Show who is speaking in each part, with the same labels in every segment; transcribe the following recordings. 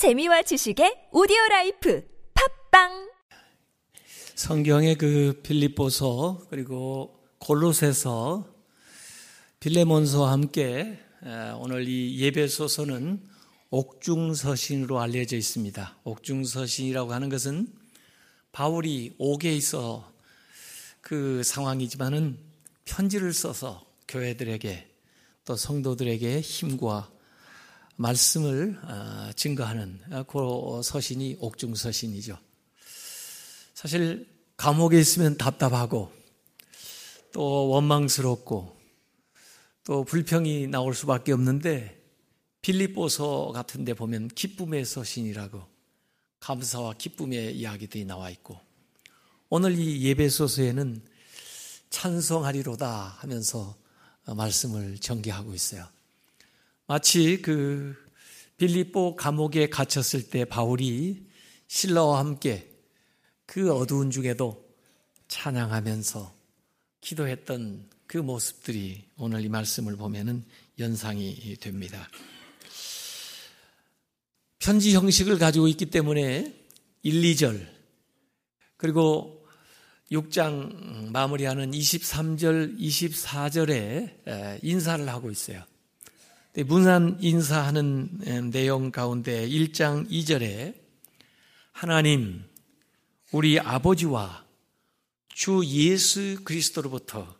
Speaker 1: 재미와 지식의 오디오 life 팟빵
Speaker 2: 성경의 그 빌립보서 그리고 골로새서 빌레몬서와 함께 오늘 이 에베소서는 옥중서신으로 알려져 있습니다. 옥중서신이라고 하는 것은 바울이 옥에 있어 그 상황이지만은 편지를 써서 교회들에게 또 성도들에게 힘과 말씀을 아, 증거하는 그 서신이 옥중 서신이죠. 사실 감옥에 있으면 답답하고 또 원망스럽고 또 불평이 나올 수밖에 없는데 빌립보서 같은 데 보면 기쁨의 서신이라고 감사와 기쁨의 이야기들이 나와 있고 오늘 이 예배소서에는 찬송하리로다 하면서 말씀을 전개하고 있어요. 마치 그 빌립보 감옥에 갇혔을 때 바울이 신라와 함께 그 어두운 중에도 찬양하면서 기도했던 그 모습들이 오늘 이 말씀을 보면은 연상이 됩니다. 편지 형식을 가지고 있기 때문에 1, 2절 그리고 6장 마무리하는 23절, 24절에 인사를 하고 있어요. 문안 인사하는 내용 가운데 1장 2절에 하나님, 우리 아버지와 주 예수 그리스도로부터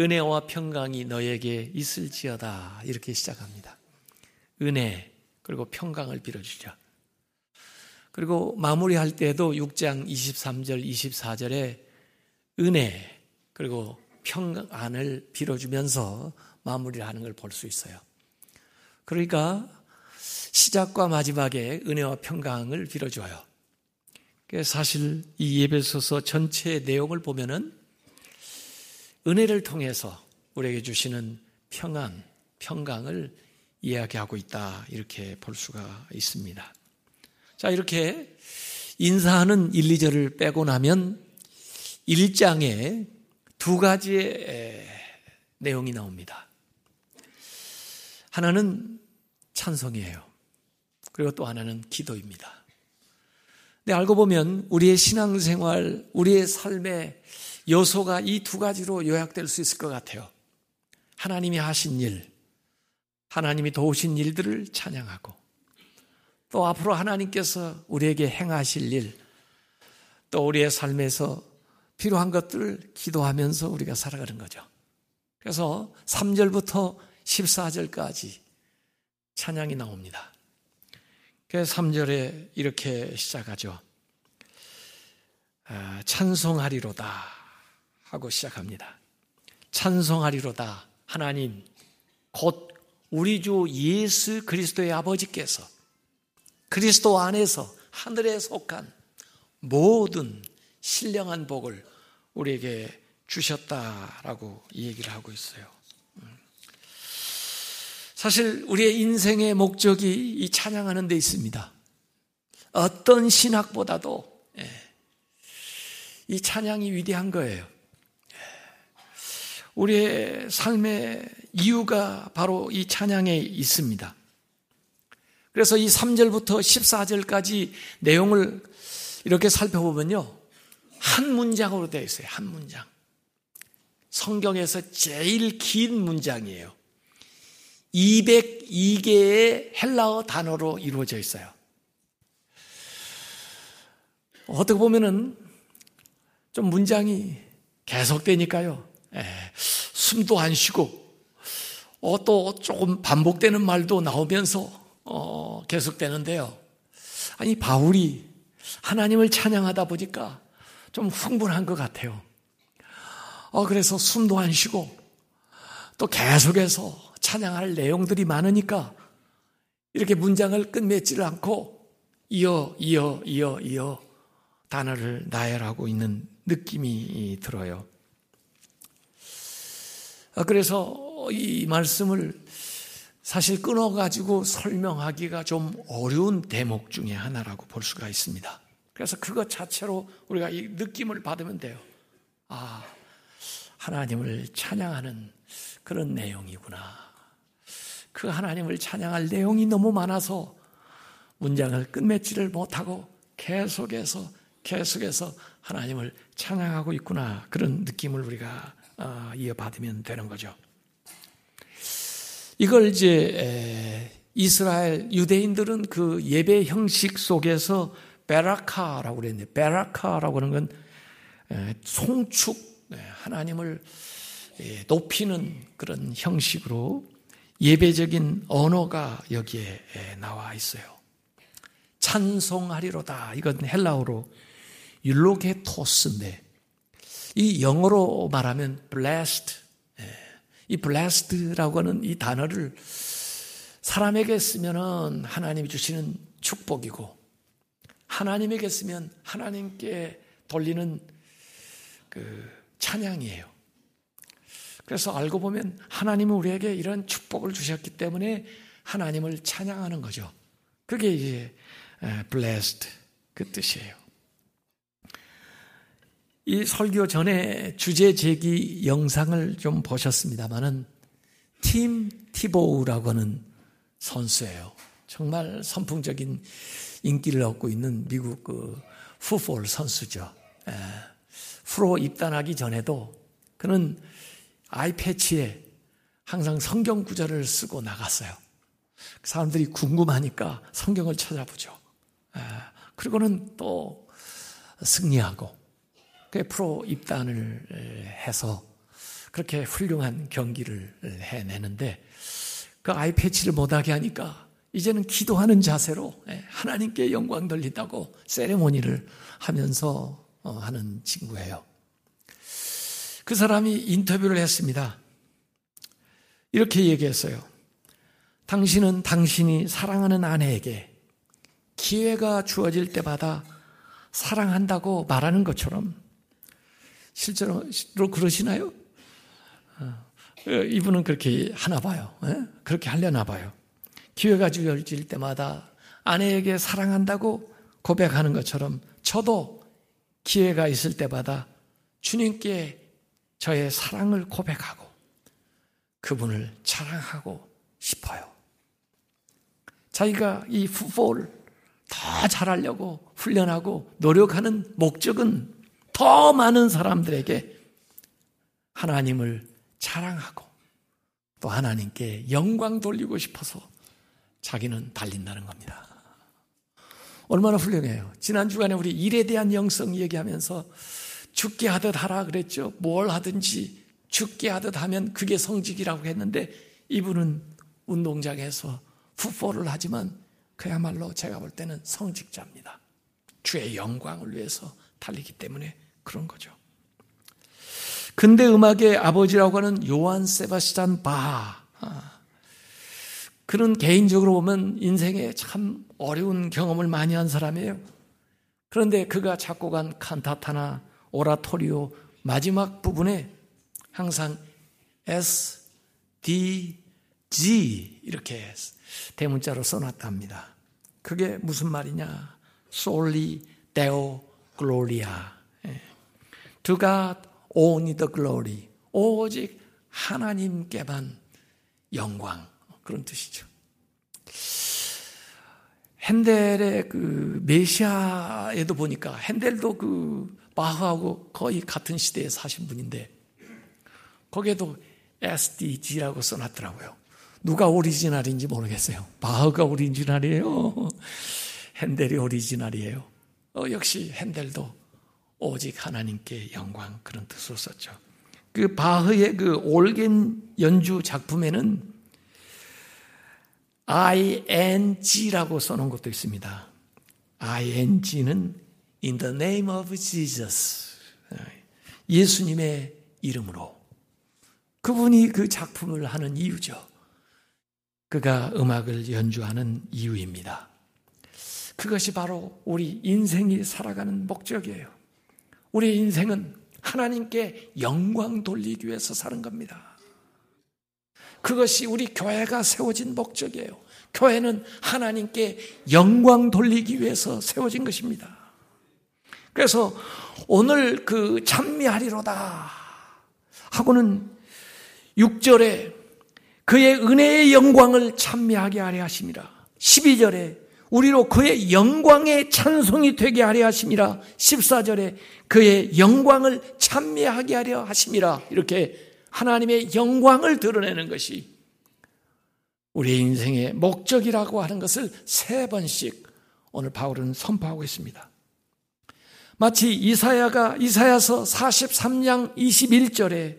Speaker 2: 은혜와 평강이 너에게 있을지어다. 이렇게 시작합니다. 은혜, 그리고 평강을 빌어주죠. 그리고 마무리할 때도 6장 23절, 24절에 은혜, 그리고 평안을 빌어주면서 마무리를 하는 걸 볼 수 있어요. 그러니까 시작과 마지막에 은혜와 평강을 빌어줘요. 사실 이 예배소서 전체 내용을 보면은 은혜를 통해서 우리에게 주시는 평안, 평강을 이야기하고 있다. 이렇게 볼 수가 있습니다. 자, 이렇게 인사하는 1, 2절을 빼고 나면 1장에 두 가지의 내용이 나옵니다. 하나는 찬성이에요. 그리고 또 하나는 기도입니다. 근데 알고 보면 우리의 신앙생활, 우리의 삶의 요소가 이 두 가지로 요약될 수 있을 것 같아요. 하나님이 하신 일, 하나님이 도우신 일들을 찬양하고 또 앞으로 하나님께서 우리에게 행하실 일, 또 우리의 삶에서 필요한 것들을 기도하면서 우리가 살아가는 거죠. 그래서 3절부터 14절까지 찬양이 나옵니다. 그래서 3절에 이렇게 시작하죠. 아, 찬송하리로다 하고 시작합니다. 찬송하리로다. 하나님, 곧 우리 주 예수 그리스도의 아버지께서 그리스도 안에서 하늘에 속한 모든 신령한 복을 우리에게 주셨다라고 얘기를 하고 있어요. 사실 우리의 인생의 목적이 이 찬양하는 데 있습니다. 어떤 신학보다도 예, 이 찬양이 위대한 거예요. 예. 우리의 삶의 이유가 바로 이 찬양에 있습니다. 그래서 이 3절부터 14절까지 내용을 이렇게 살펴보면요. 한 문장으로 되어 있어요. 한 문장. 성경에서 제일 긴 문장이에요. 202개의 헬라어 단어로 이루어져 있어요. 어떻게 보면은 좀 문장이 계속되니까요. 에, 예, 숨도 안 쉬고, 어, 또 조금 반복되는 말도 나오면서, 어, 계속되는데요. 아니, 바울이 하나님을 찬양하다 보니까 좀 흥분한 것 같아요. 어, 그래서 숨도 안 쉬고, 또 계속해서 찬양할 내용들이 많으니까 이렇게 문장을 끝맺지를 않고 이어, 이어, 이어, 이어 단어를 나열하고 있는 느낌이 들어요. 아, 그래서 이 말씀을 사실 끊어가지고 설명하기가 좀 어려운 대목 중에 하나라고 볼 수가 있습니다. 그래서 그것 자체로 우리가 이 느낌을 받으면 돼요. 아, 하나님을 찬양하는 그런 내용이구나. 그 하나님을 찬양할 내용이 너무 많아서 문장을 끝맺지를 못하고 계속해서 계속해서 하나님을 찬양하고 있구나 그런 느낌을 우리가 어, 이어받으면 되는 거죠. 이걸 이제 이스라엘 유대인들은 그 예배 형식 속에서 베라카라고 그랬는데 베라카라고 하는 건 송축 네, 하나님을 높이는 그런 형식으로 예배적인 언어가 여기에 나와 있어요. 찬송하리로다. 이건 헬라어로 율로게토스인데 이 영어로 말하면 blessed. 이 blessed라고 하는 이 단어를 사람에게 쓰면은 하나님이 주시는 축복이고 하나님에게 쓰면 하나님께 돌리는 그 찬양이에요. 그래서 알고 보면 하나님은 우리에게 이런 축복을 주셨기 때문에 하나님을 찬양하는 거죠. 그게 이제 blessed 그 뜻이에요. 이 설교 전에 주제 제기 영상을 좀 보셨습니다만은 팀 티보우라고 하는 선수예요. 정말 선풍적인 인기를 얻고 있는 미국 그 푸볼 선수죠. 에, 프로 입단하기 전에도 그는 아이패치에 항상 성경 구절을 쓰고 나갔어요. 사람들이 궁금하니까 성경을 찾아보죠. 에, 그리고는 또 승리하고 그 프로 입단을 해서 그렇게 훌륭한 경기를 해내는데 그 아이패치를 못하게 하니까 이제는 기도하는 자세로 하나님께 영광 돌린다고 세레모니를 하면서 어, 하는 친구예요. 그 사람이 인터뷰를 했습니다. 이렇게 얘기했어요. 당신은 당신이 사랑하는 아내에게 기회가 주어질 때마다 사랑한다고 말하는 것처럼 실제로 그러시나요? 어, 이분은 그렇게 하나 봐요. 그렇게 하려나 봐요. 기회가 주어질 때마다 아내에게 사랑한다고 고백하는 것처럼 저도 기회가 있을 때마다 주님께 저의 사랑을 고백하고 그분을 자랑하고 싶어요. 자기가 이 풋볼 더 잘하려고 훈련하고 노력하는 목적은 더 많은 사람들에게 하나님을 자랑하고 또 하나님께 영광 돌리고 싶어서 자기는 달린다는 겁니다. 얼마나 훌륭해요. 지난 주간에 우리 일에 대한 영성 얘기하면서 죽게 하듯 하라 그랬죠. 뭘 하든지 죽게 하듯 하면 그게 성직이라고 했는데 이분은 운동장에서 풋볼을 하지만 그야말로 제가 볼 때는 성직자입니다. 주의 영광을 위해서 달리기 때문에 그런 거죠. 근대 음악의 아버지라고 하는 요한 세바스찬 바. 아, 그는 개인적으로 보면 인생에 참 어려운 경험을 많이 한 사람이에요. 그런데 그가 작곡한 칸타타나 오라토리오 마지막 부분에 항상 S, D, G 이렇게 대문자로 써놨답니다. 그게 무슨 말이냐? 솔리 데오 글로리아. To God only the glory. 오직 하나님께만 영광. 그런 뜻이죠. 핸델의 그 메시아에도 보니까 핸델도 그 바흐하고 거의 같은 시대에 사신 분인데 거기에도 SDG라고 써놨더라고요. 누가 오리지널인지 모르겠어요. 바흐가 오리지널이에요. 핸델이 오리지널이에요. 어, 역시 핸델도 오직 하나님께 영광 그런 뜻으로 썼죠. 그 바흐의 그 올겐 연주 작품에는 ing라고 써놓은 것도 있습니다. ing는 in the name of Jesus. 예수님의 이름으로. 그분이 그 작품을 하는 이유죠. 그가 음악을 연주하는 이유입니다. 그것이 바로 우리 인생이 살아가는 목적이에요. 우리 인생은 하나님께 영광 돌리기 위해서 사는 겁니다. 그것이 우리 교회가 세워진 목적이에요. 교회는 하나님께 영광 돌리기 위해서 세워진 것입니다. 그래서 오늘 그 찬미하리로다 하고는 6절에 그의 은혜의 영광을 찬미하게 하려 하십니다. 12절에 우리로 그의 영광의 찬송이 되게 하려 하심이라 14절에 그의 영광을 찬미하게 하려 하심이라 이렇게 하나님의 영광을 드러내는 것이 우리의 인생의 목적이라고 하는 것을 세 번씩 오늘 바울은 선포하고 있습니다. 마치 이사야가 이사야서 43장 21절에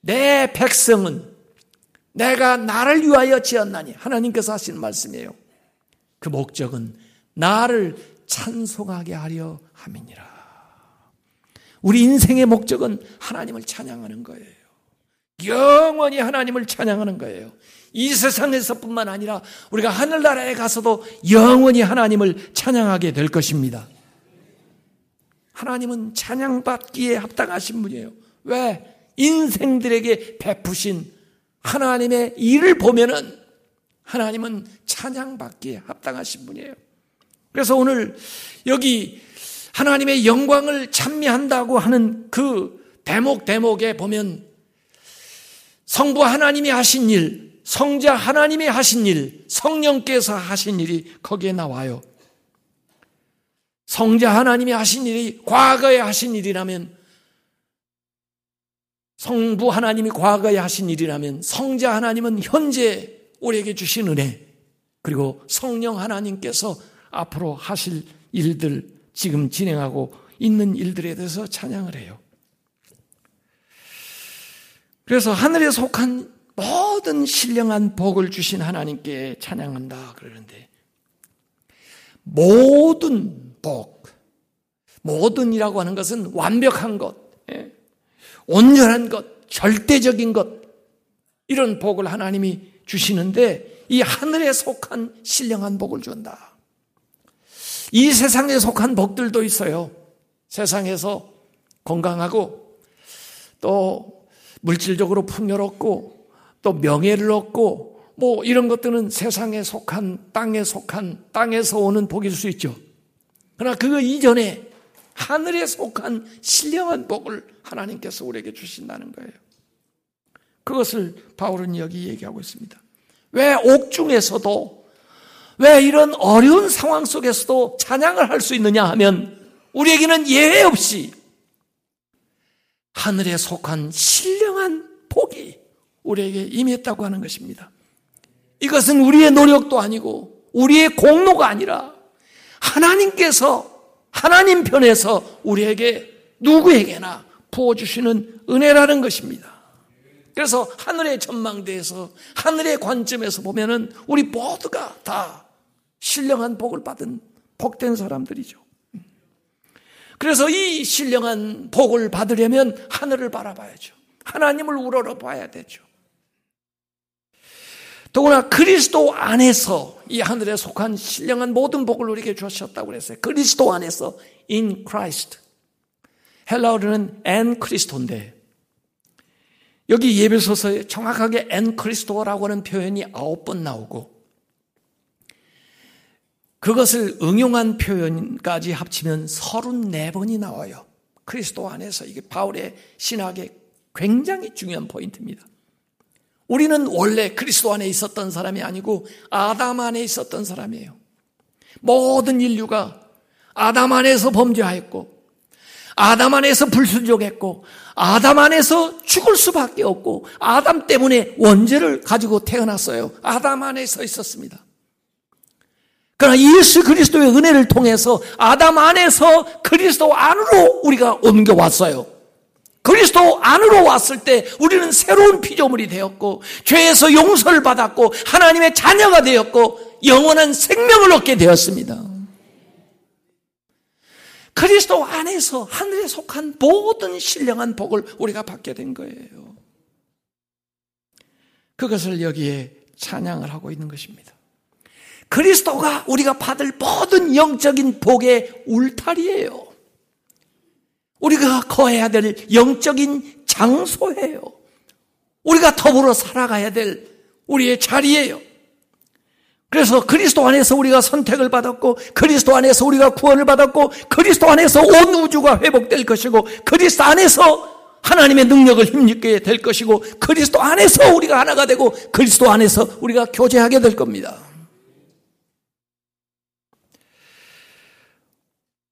Speaker 2: 내 백성은 내가 나를 위하여 지었나니 하나님께서 하시는 말씀이에요. 그 목적은 나를 찬송하게 하려 함이니라. 우리 인생의 목적은 하나님을 찬양하는 거예요. 영원히 하나님을 찬양하는 거예요. 이 세상에서뿐만 아니라 우리가 하늘나라에 가서도 영원히 하나님을 찬양하게 될 것입니다. 하나님은 찬양받기에 합당하신 분이에요. 왜? 인생들에게 베푸신 하나님의 일을 보면은 하나님은 찬양받기에 합당하신 분이에요. 그래서 오늘 여기 하나님의 영광을 찬미한다고 하는 그 대목 대목에 보면 성부 하나님이 하신 일, 성자 하나님이 하신 일, 성령께서 하신 일이 거기에 나와요. 성자 하나님이 하신 일이 과거에 하신 일이라면 성부 하나님이 과거에 하신 일이라면 성자 하나님은 현재 우리에게 주신 은혜 그리고 성령 하나님께서 앞으로 하실 일들 지금 진행하고 있는 일들에 대해서 찬양을 해요. 그래서 하늘에 속한 모든 신령한 복을 주신 하나님께 찬양한다 그러는데 모든 복, 모든이라고 하는 것은 완벽한 것, 예, 온전한 것, 절대적인 것 이런 복을 하나님이 주시는데 이 하늘에 속한 신령한 복을 준다. 이 세상에 속한 복들도 있어요. 세상에서 건강하고 또 물질적으로 풍요롭고 또 명예를 얻고 뭐 이런 것들은 세상에 속한 땅에 속한 땅에서 오는 복일 수 있죠. 그러나 그 이전에 하늘에 속한 신령한 복을 하나님께서 우리에게 주신다는 거예요. 그것을 바울은 여기 얘기하고 있습니다. 왜 옥중에서도 왜 이런 어려운 상황 속에서도 찬양을 할 수 있느냐 하면 우리에게는 예외 없이 하늘에 속한 신령한 복이 우리에게 임했다고 하는 것입니다. 이것은 우리의 노력도 아니고 우리의 공로가 아니라 하나님께서 하나님 편에서 우리에게 누구에게나 부어주시는 은혜라는 것입니다. 그래서 하늘의 전망대에서 하늘의 관점에서 보면은 우리 모두가 다 신령한 복을 받은 복된 사람들이죠. 그래서 이 신령한 복을 받으려면 하늘을 바라봐야죠. 하나님을 우러러 봐야 되죠. 더구나 그리스도 안에서 이 하늘에 속한 신령한 모든 복을 우리에게 주셨다고 그랬어요. 그리스도 안에서 in Christ. 헬라어로는 엔 크리스토인데 여기 예배소서에 정확하게 엔 크리스토라고 하는 표현이 아홉 번 나오고 그것을 응용한 표현까지 합치면 34번이 나와요. 그리스도 안에서 이게 바울의 신학의 굉장히 중요한 포인트입니다. 우리는 원래 그리스도 안에 있었던 사람이 아니고 아담 안에 있었던 사람이에요. 모든 인류가 아담 안에서 범죄하였고 아담 안에서 불순종했고 아담 안에서 죽을 수밖에 없고 아담 때문에 원죄를 가지고 태어났어요. 아담 안에 서 있었습니다. 그러나 예수 그리스도의 은혜를 통해서 아담 안에서 그리스도 안으로 우리가 옮겨왔어요. 그리스도 안으로 왔을 때 우리는 새로운 피조물이 되었고 죄에서 용서를 받았고 하나님의 자녀가 되었고 영원한 생명을 얻게 되었습니다. 그리스도 안에서 하늘에 속한 모든 신령한 복을 우리가 받게 된 거예요. 그것을 여기에 찬양을 하고 있는 것입니다. 그리스도가 우리가 받을 모든 영적인 복의 울타리예요. 우리가 거해야 될 영적인 장소예요. 우리가 더불어 살아가야 될 우리의 자리예요. 그래서 그리스도 안에서 우리가 선택을 받았고 그리스도 안에서 우리가 구원을 받았고 그리스도 안에서 온 우주가 회복될 것이고 그리스도 안에서 하나님의 능력을 힘입게 될 것이고 그리스도 안에서 우리가 하나가 되고 그리스도 안에서 우리가 교제하게 될 겁니다.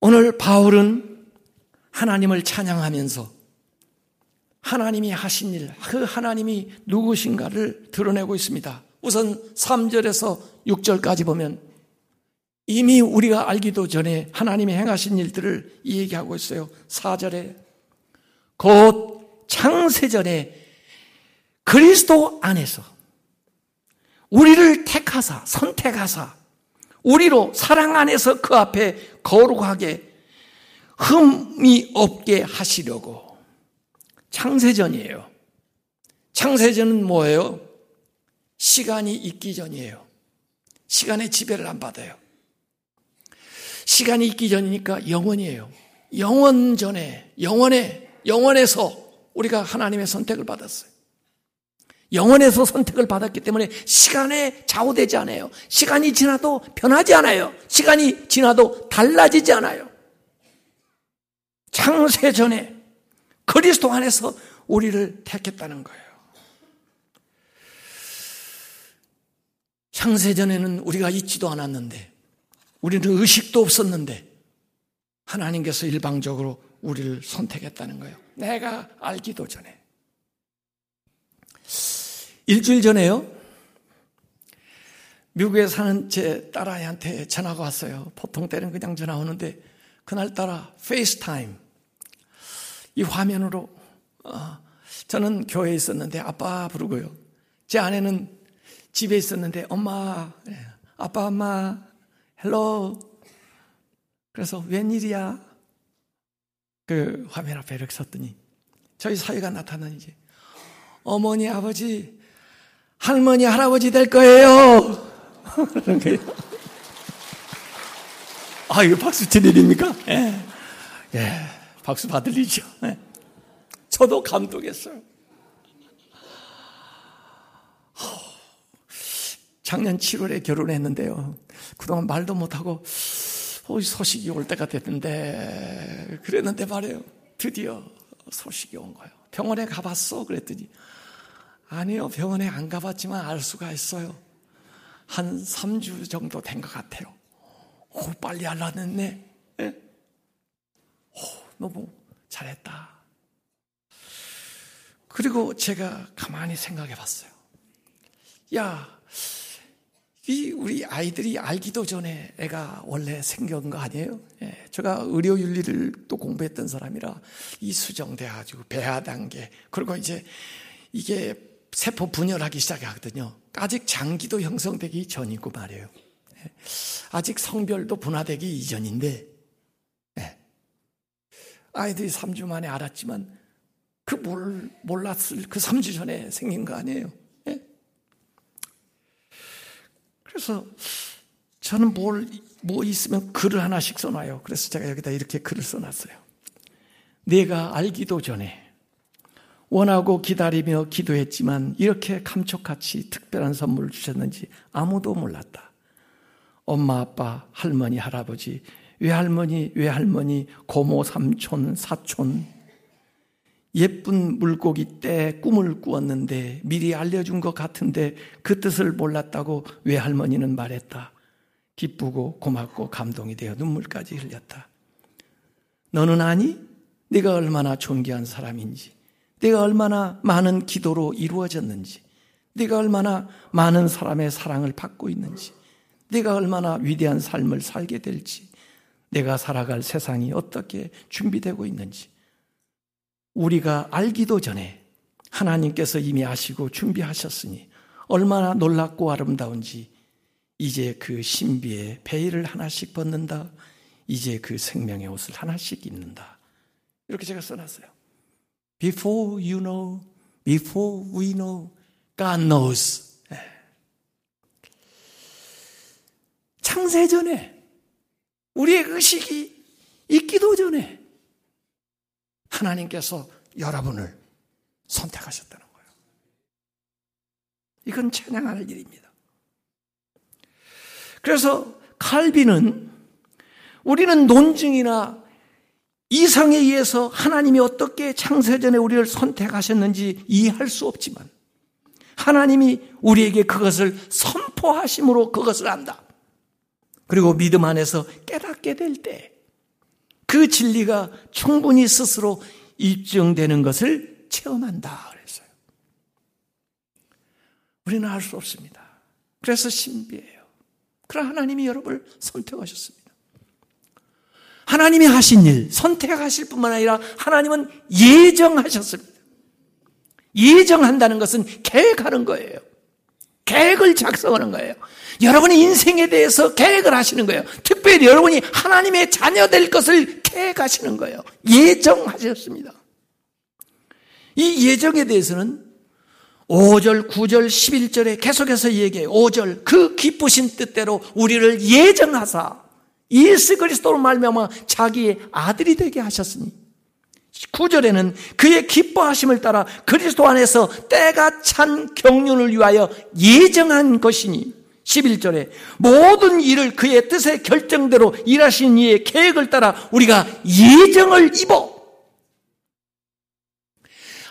Speaker 2: 오늘 바울은 하나님을 찬양하면서 하나님이 하신 일, 그 하나님이 누구신가를 드러내고 있습니다. 우선 3절에서 6절까지 보면 이미 우리가 알기도 전에 하나님이 행하신 일들을 얘기하고 있어요. 4절에 곧 창세전에 그리스도 안에서 우리를 택하사 선택하사 우리로 사랑 안에서 그 앞에 거룩하게 흠이 없게 하시려고 창세전이에요. 창세전은 뭐예요? 시간이 있기 전이에요. 시간의 지배를 안 받아요. 시간이 있기 전이니까 영원이에요. 영원 전에, 영원에, 영원에서 우리가 하나님의 선택을 받았어요. 영원에서 선택을 받았기 때문에 시간에 좌우되지 않아요. 시간이 지나도 변하지 않아요. 시간이 지나도 달라지지 않아요. 창세 전에 그리스도 안에서 우리를 택했다는 거예요. 창세 전에는 우리가 있지도 않았는데, 우리는 의식도 없었는데, 하나님께서 일방적으로 우리를 선택했다는 거예요. 내가 알기도 전에. 일주일 전에요. 미국에 사는 제 딸아이한테 전화가 왔어요. 보통 때는 그냥 전화 오는데 그날따라 페이스타임 이 화면으로 어, 저는 교회에 있었는데 아빠 부르고요. 제 아내는 집에 있었는데 엄마, 예, 아빠, 엄마, hello. 그래서 웬일이야? 그 화면 앞에 이렇게 섰더니 저희 사위가 나타나는지 어머니, 아버지, 할머니, 할아버지 될 거예요. 그런 거예요. 아, 이거 박수 칠 일입니까? 예. 예. 박수. 예. 저도 감동했어요. 작년 7월에 결혼했는데요. 그동안 말도 못하고 어, 소식이 올 때가 됐는데 그랬는데 말이에요. 드디어 소식이 온 거예요. 병원에 가봤어? 그랬더니 아니요. 병원에 안 가봤지만 알 수가 있어요. 한 3주 정도 된 것 같아요. 오, 빨리 알아냈네. 예? 오, 너무 잘했다. 그리고 제가 가만히 생각해 봤어요. 야, 이 우리 아이들이 알기도 전에 애가 원래 생긴 거 아니에요? 예, 제가 의료 윤리를 또 공부했던 사람이라 이 수정돼 가지고 배아 단계 그리고 이제 이게 세포 분열하기 시작하거든요. 아직 장기도 형성되기 전이고 말이에요. 예, 아직 성별도 분화되기 이전인데 예, 아이들이 3주 만에 알았지만 그 몰, 몰랐을 그 3주 전에 생긴 거 아니에요. 그래서 저는 뭘, 뭐 있으면 글을 하나씩 써놔요. 그래서 제가 여기다 이렇게 글을 써놨어요. 내가 알기도 전에 원하고 기다리며 기도했지만 이렇게 감촉같이 특별한 선물을 주셨는지 아무도 몰랐다. 엄마, 아빠, 할머니, 할아버지, 외할머니, 외할머니, 고모, 삼촌, 사촌, 예쁜 물고기 때 꿈을 꾸었는데 미리 알려준 것 같은데 그 뜻을 몰랐다고 외할머니는 말했다. 기쁘고 고맙고 감동이 되어 눈물까지 흘렸다. 너는 아니? 네가 얼마나 존귀한 사람인지, 네가 얼마나 많은 기도로 이루어졌는지, 네가 얼마나 많은 사람의 사랑을 받고 있는지, 네가 얼마나 위대한 삶을 살게 될지, 내가 살아갈 세상이 어떻게 준비되고 있는지, 우리가 알기도 전에 하나님께서 이미 아시고 준비하셨으니 얼마나 놀랍고 아름다운지 이제 그 신비의 베일을 하나씩 벗는다. 이제 그 생명의 옷을 하나씩 입는다. 이렇게 제가 써놨어요. Before you know, before we know, God knows. 예. 창세 전에 우리의 의식이 있기도 전에 하나님께서 여러분을 선택하셨다는 거예요. 이건 찬양할 일입니다. 그래서 칼빈은 우리는 논증이나 이상에 의해서 하나님이 어떻게 창세전에 우리를 선택하셨는지 이해할 수 없지만 하나님이 우리에게 그것을 선포하심으로 그것을 안다. 그리고 믿음 안에서 깨닫게 될 때 그 진리가 충분히 스스로 입증되는 것을 체험한다 그랬어요. 우리는 알 수 없습니다. 그래서 신비해요. 그러나 하나님이 여러분을 선택하셨습니다. 하나님이 하신 일, 선택하실 뿐만 아니라 하나님은 예정하셨습니다. 예정한다는 것은 계획하는 거예요. 계획을 작성하는 거예요. 여러분의 인생에 대해서 계획을 하시는 거예요. 특별히 여러분이 하나님의 자녀 될 것을 계획하시는 거예요. 예정하셨습니다. 이 예정에 대해서는 5절, 9절, 11절에 계속해서 얘기해요. 5절 그 기쁘신 뜻대로 우리를 예정하사 예수 그리스도로 말미암아 자기의 아들이 되게 하셨으니 9절에는 그의 기뻐하심을 따라 그리스도 안에서 때가 찬 경륜을 위하여 예정한 것이니 11절에 모든 일을 그의 뜻의 결정대로 일하신 이의 계획을 따라 우리가 예정을 입어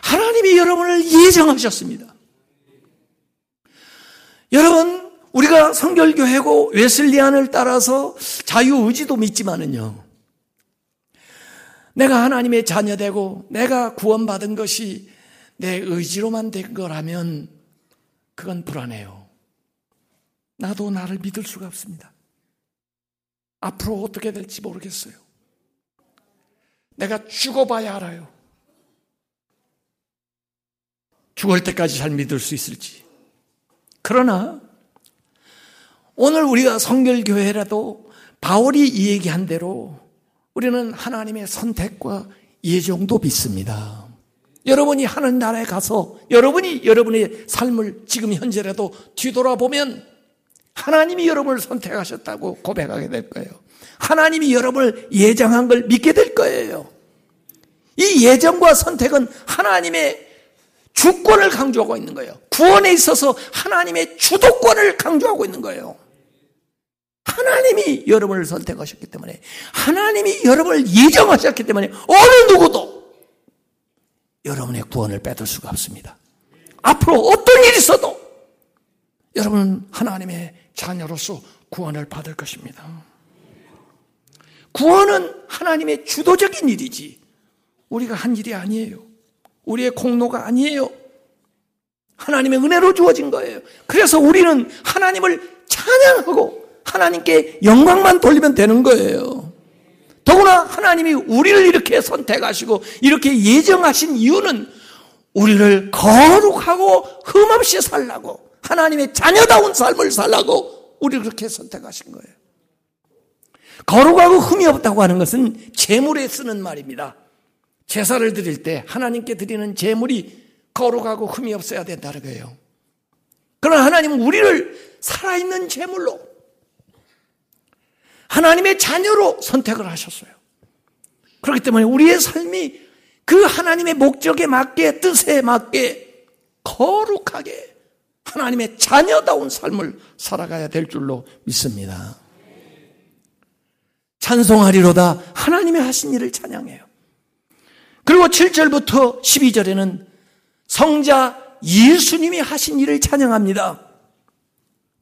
Speaker 2: 하나님이 여러분을 예정하셨습니다. 여러분, 우리가 성결교회고 웨슬리안을 따라서 자유의지도 믿지만은요. 내가 하나님의 자녀되고 내가 구원받은 것이 내 의지로만 된 거라면 그건 불안해요. 나도 나를 믿을 수가 없습니다. 앞으로 어떻게 될지 모르겠어요. 내가 죽어봐야 알아요. 죽을 때까지 잘 믿을 수 있을지. 그러나 오늘 우리가 성결교회라도 바울이 이 얘기한 대로 우리는 하나님의 선택과 예정도 믿습니다. 여러분이 하는 나라에 가서 여러분이 여러분의 삶을 지금 현재라도 뒤돌아보면 하나님이 여러분을 선택하셨다고 고백하게 될 거예요. 하나님이 여러분을 예정한 걸 믿게 될 거예요. 이 예정과 선택은 하나님의 주권을 강조하고 있는 거예요. 구원에 있어서 하나님의 주도권을 강조하고 있는 거예요. 하나님이 여러분을 선택하셨기 때문에 하나님이 여러분을 예정하셨기 때문에 어느 누구도 여러분의 구원을 뺏을 수가 없습니다. 앞으로 어떤 일이 있어도 여러분은 하나님의 자녀로서 구원을 받을 것입니다. 구원은 하나님의 주도적인 일이지 우리가 한 일이 아니에요. 우리의 공로가 아니에요. 하나님의 은혜로 주어진 거예요. 그래서 우리는 하나님을 찬양하고 하나님께 영광만 돌리면 되는 거예요. 더구나 하나님이 우리를 이렇게 선택하시고 이렇게 예정하신 이유는 우리를 거룩하고 흠없이 살라고 하나님의 자녀다운 삶을 살라고 우리를 그렇게 선택하신 거예요. 거룩하고 흠이 없다고 하는 것은 재물에 쓰는 말입니다. 제사를 드릴 때 하나님께 드리는 제물이 거룩하고 흠이 없어야 된다는 거예요. 그러나 하나님은 우리를 살아있는 제물로 하나님의 자녀로 선택을 하셨어요. 그렇기 때문에 우리의 삶이 그 하나님의 목적에 맞게 뜻에 맞게 거룩하게 하나님의 자녀다운 삶을 살아가야 될 줄로 믿습니다. 찬송하리로다 하나님의 하신 일을 찬양해요. 그리고 7절부터 12절에는 성자 예수님이 하신 일을 찬양합니다.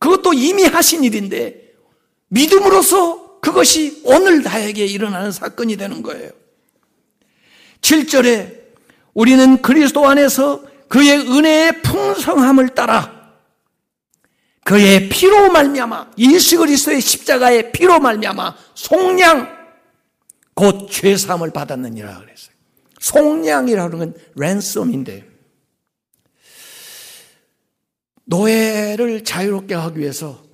Speaker 2: 그것도 이미 하신 일인데 믿음으로써 그것이 오늘 나에게 일어나는 사건이 되는 거예요. 7절에 우리는 그리스도 안에서 그의 은혜의 풍성함을 따라 그의 피로 말미암아 예수 그리스도의 십자가의 피로 말미암아 속량 곧 죄사함을 받았느니라 그랬어요. 속량이라는 건 랜섬인데 노예를 자유롭게 하기 위해서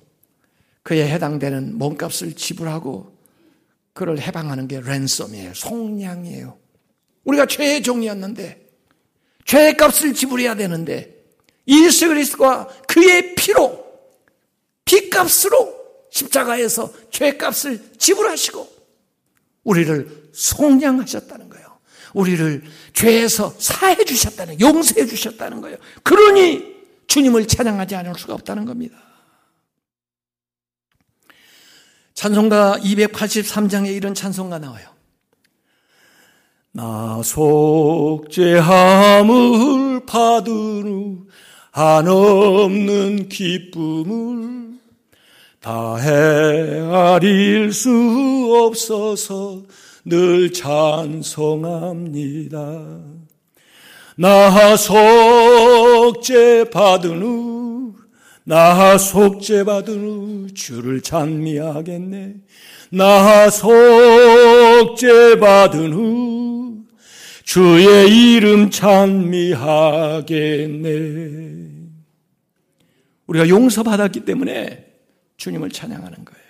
Speaker 2: 그에 해당되는 몸값을 지불하고 그를 해방하는 게 랜섬이에요. 속량이에요. 우리가 죄의 종이었는데 죄의 값을 지불해야 되는데 예수 그리스도가 그의 피로 피값으로 십자가에서 죄값을 지불하시고 우리를 속량하셨다는 거예요. 우리를 죄에서 사해 주셨다는 용서해 주셨다는 거예요. 그러니 주님을 찬양하지 않을 수가 없다는 겁니다. 찬송가 283장에 이런 찬송가 나와요. 나 속죄함을 받은 후 한없는 기쁨을 다 헤아릴 수 없어서 늘 찬송합니다. 나 속죄 받은 후, 나 속죄 받은 후 주를 찬미하겠네. 나 속죄 받은 후 주의 이름 찬미하겠네. 우리가 용서받았기 때문에 주님을 찬양하는 거예요.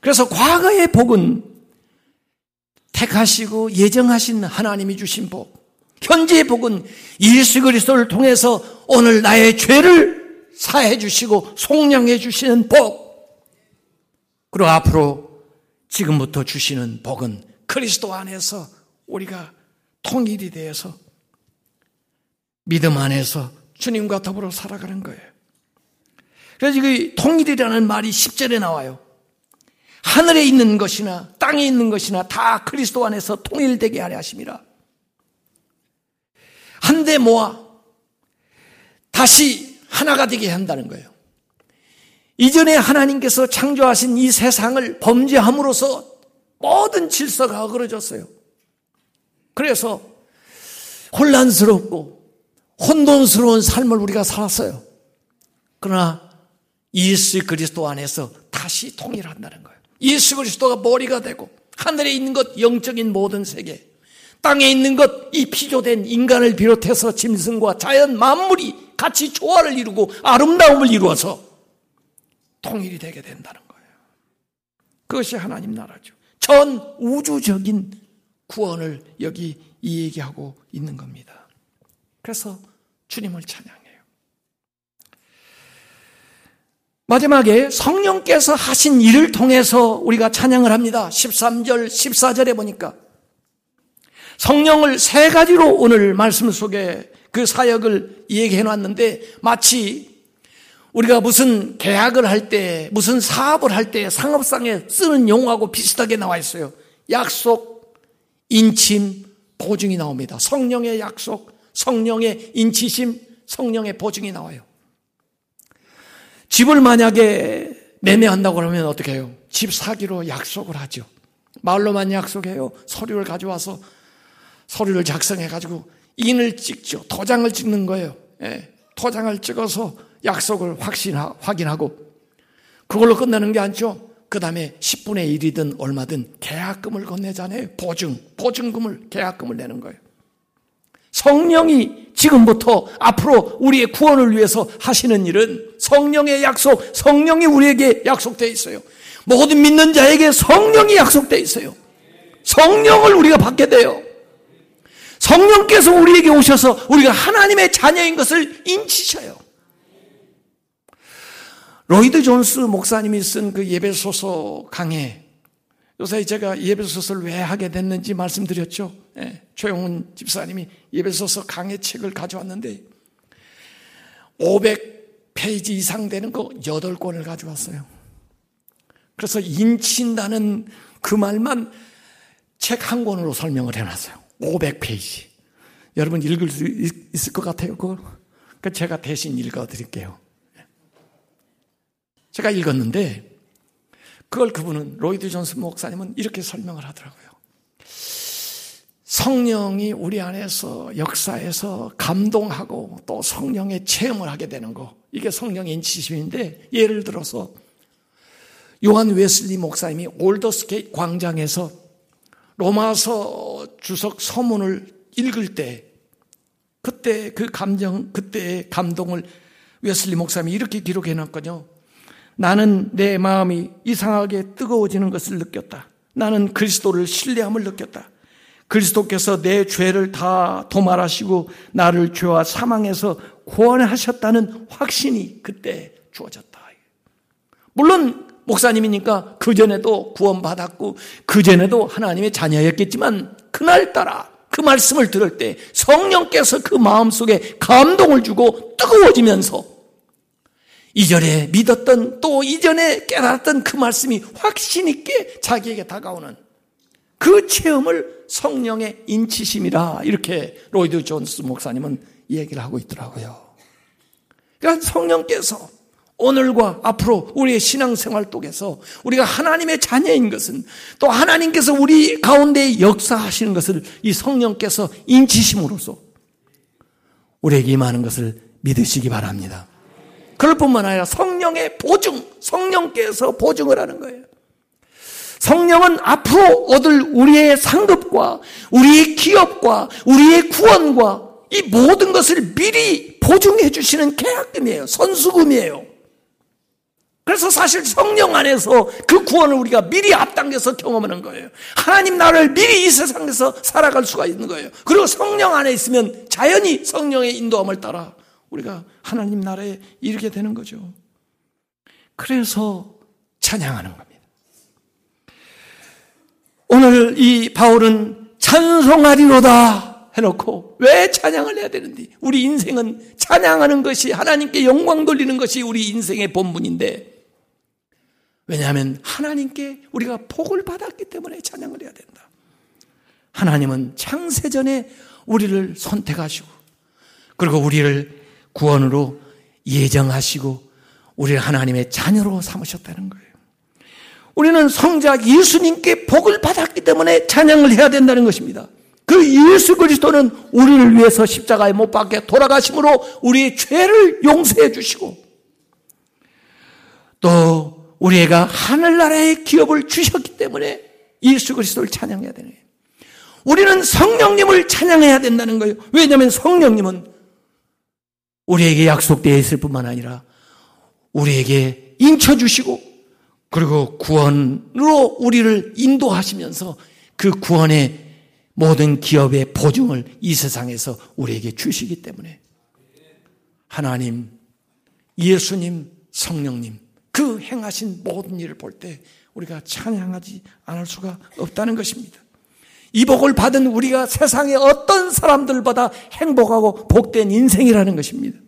Speaker 2: 그래서 과거의 복은 택하시고 예정하신 하나님이 주신 복, 현재의 복은 예수 그리스도를 통해서 오늘 나의 죄를 사해 주시고 속량해 주시는 복, 그리고 앞으로 지금부터 주시는 복은 그리스도 안에서 우리가 통일이 되어서 믿음 안에서 주님과 더불어 살아가는 거예요. 그래서 그 통일이라는 말이 10절에 나와요. 하늘에 있는 것이나 땅에 있는 것이나 다 그리스도 안에서 통일되게 하려 하심이라. 한데 모아 다시 하나가 되게 한다는 거예요. 이전에 하나님께서 창조하신 이 세상을 범죄함으로써 모든 질서가 어그러졌어요. 그래서 혼란스럽고 혼돈스러운 삶을 우리가 살았어요. 그러나 예수 그리스도 안에서 다시 통일한다는 거예요. 예수 그리스도가 머리가 되고 하늘에 있는 것 영적인 모든 세계, 땅에 있는 것 이 피조된 인간을 비롯해서 짐승과 자연 만물이 같이 조화를 이루고 아름다움을 이루어서 통일이 되게 된다는 거예요. 그것이 하나님 나라죠. 전 우주적인 구원을 여기 이 얘기하고 있는 겁니다. 그래서 주님을 찬양해요. 마지막에 성령께서 하신 일을 통해서 우리가 찬양을 합니다. 13절, 14절에 보니까 성령을 세 가지로 오늘 말씀 속에 그 사역을 얘기해 놨는데 마치 우리가 무슨 계약을 할 때, 무슨 사업을 할 때 상업상에 쓰는 용어하고 비슷하게 나와 있어요. 약속, 인침, 보증이 나옵니다. 성령의 약속, 성령의 인치심, 성령의 보증이 나와요. 집을 만약에 매매한다고 그러면 어떻게 해요? 집 사기로 약속을 하죠. 말로만 약속해요. 서류를 가져와서 서류를 작성해가지고 인을 찍죠. 도장을 찍는 거예요. 예, 도장을 찍어서 약속을 확신하, 확인하고 그걸로 끝나는 게 아니죠. 그 다음에 10분의 1이든 얼마든 계약금을 건네잖아요. 보증, 보증금을, 계약금을 내는 거예요. 성령이 지금부터 앞으로 우리의 구원을 위해서 하시는 일은 성령의 약속, 성령이 우리에게 약속되어 있어요. 모든 믿는 자에게 성령이 약속되어 있어요. 성령을 우리가 받게 돼요. 성령께서 우리에게 오셔서 우리가 하나님의 자녀인 것을 인치셔요. 로이드 존스 목사님이 쓴 그 예배소서 강해. 요새 제가 예배소서를 왜 하게 됐는지 말씀드렸죠. 예, 최용훈 집사님이 예배소서 강해 책을 가져왔는데 500페이지 이상 되는 거 8권을 가져왔어요. 그래서 인친다는 그 말만 책 한 권으로 설명을 해놨어요. 500페이지. 여러분 읽을 수 있을 것 같아요, 그걸? 그러니까 제가 대신 읽어 드릴게요. 제가 읽었는데 그걸 그분은 로이드 존스 목사님은 이렇게 설명을 하더라고요. 성령이 우리 안에서 역사에서 감동하고 또 성령의 체험을 하게 되는 거. 이게 성령의 인치심인데 예를 들어서 요한 웨슬리 목사님이 올더스케이 광장에서 로마서 주석 서문을 읽을 때 그때 그 감정, 그때의 감동을 웨슬리 목사님이 이렇게 기록해 놨거든요. 나는 내 마음이 이상하게 뜨거워지는 것을 느꼈다. 나는 그리스도를 신뢰함을 느꼈다. 그리스도께서 내 죄를 다 도말하시고 나를 죄와 사망에서 구원하셨다는 확신이 그때 주어졌다. 물론 목사님이니까 그전에도 구원받았고 그전에도 하나님의 자녀였겠지만 그날따라 그 말씀을 들을 때 성령께서 그 마음속에 감동을 주고 뜨거워지면서 이전에 믿었던 또 이전에 깨달았던 그 말씀이 확신 있게 자기에게 다가오는 그 체험을 성령의 인치심이라 이렇게 로이드 존스 목사님은 얘기를 하고 있더라고요. 그러니까 성령께서 오늘과 앞으로 우리의 신앙생활 속에서 우리가 하나님의 자녀인 것은 또 하나님께서 우리 가운데 역사하시는 것을 이 성령께서 인치심으로써 우리에게 임하는 것을 믿으시기 바랍니다. 그럴 뿐만 아니라 성령의 보증, 성령께서 보증을 하는 거예요. 성령은 앞으로 얻을 우리의 상급과 우리의 기업과 우리의 구원과 이 모든 것을 미리 보증해 주시는 계약금이에요. 선수금이에요. 그래서 사실 성령 안에서 그 구원을 우리가 미리 앞당겨서 경험하는 거예요. 하나님 나를 미리 이 세상에서 살아갈 수가 있는 거예요. 그리고 성령 안에 있으면 자연히 성령의 인도함을 따라 우리가 하나님 나라에 이르게 되는 거죠. 그래서 찬양하는 겁니다. 오늘 이 바울은 찬송하리로다 해놓고 왜 찬양을 해야 되는지 우리 인생은 찬양하는 것이 하나님께 영광 돌리는 것이 우리 인생의 본분인데 왜냐하면 하나님께 우리가 복을 받았기 때문에 찬양을 해야 된다. 하나님은 창세전에 우리를 선택하시고 그리고 우리를 구원으로 예정하시고 우리를 하나님의 자녀로 삼으셨다는 거예요. 우리는 성자 예수님께 복을 받았기 때문에 찬양을 해야 된다는 것입니다. 그 예수 그리스도는 우리를 위해서 십자가에 못 박혀 돌아가심으로 우리의 죄를 용서해 주시고 또 우리가 하늘나라의 기업을 주셨기 때문에 예수 그리스도를 찬양해야 되는 거예요. 우리는 성령님을 찬양해야 된다는 거예요. 왜냐하면 성령님은 우리에게 약속되어 있을 뿐만 아니라 우리에게 인쳐주시고 그리고 구원으로 우리를 인도하시면서 그 구원의 모든 기업의 보증을 이 세상에서 우리에게 주시기 때문에 하나님, 예수님, 성령님 그 행하신 모든 일을 볼 때 우리가 찬양하지 않을 수가 없다는 것입니다. 이 복을 받은 우리가 세상의 어떤 사람들보다 행복하고 복된 인생이라는 것입니다.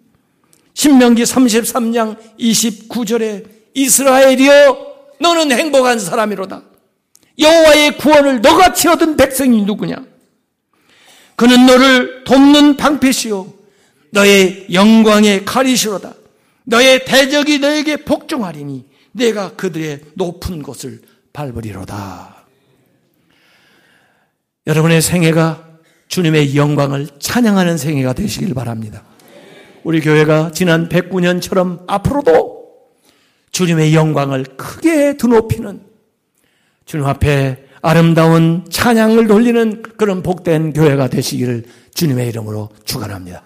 Speaker 2: 신명기 33장 29절에 이스라엘이여 너는 행복한 사람이로다. 여호와의 구원을 너같이 얻은 백성이 누구냐? 그는 너를 돕는 방패시요 너의 영광의 칼이시로다. 너의 대적이 너에게 복종하리니 내가 그들의 높은 곳을 밟으리로다. 여러분의 생애가 주님의 영광을 찬양하는 생애가 되시길 바랍니다. 우리 교회가 지난 109년처럼 앞으로도 주님의 영광을 크게 드높이는 주님 앞에 아름다운 찬양을 돌리는 그런 복된 교회가 되시기를 주님의 이름으로 축원합니다.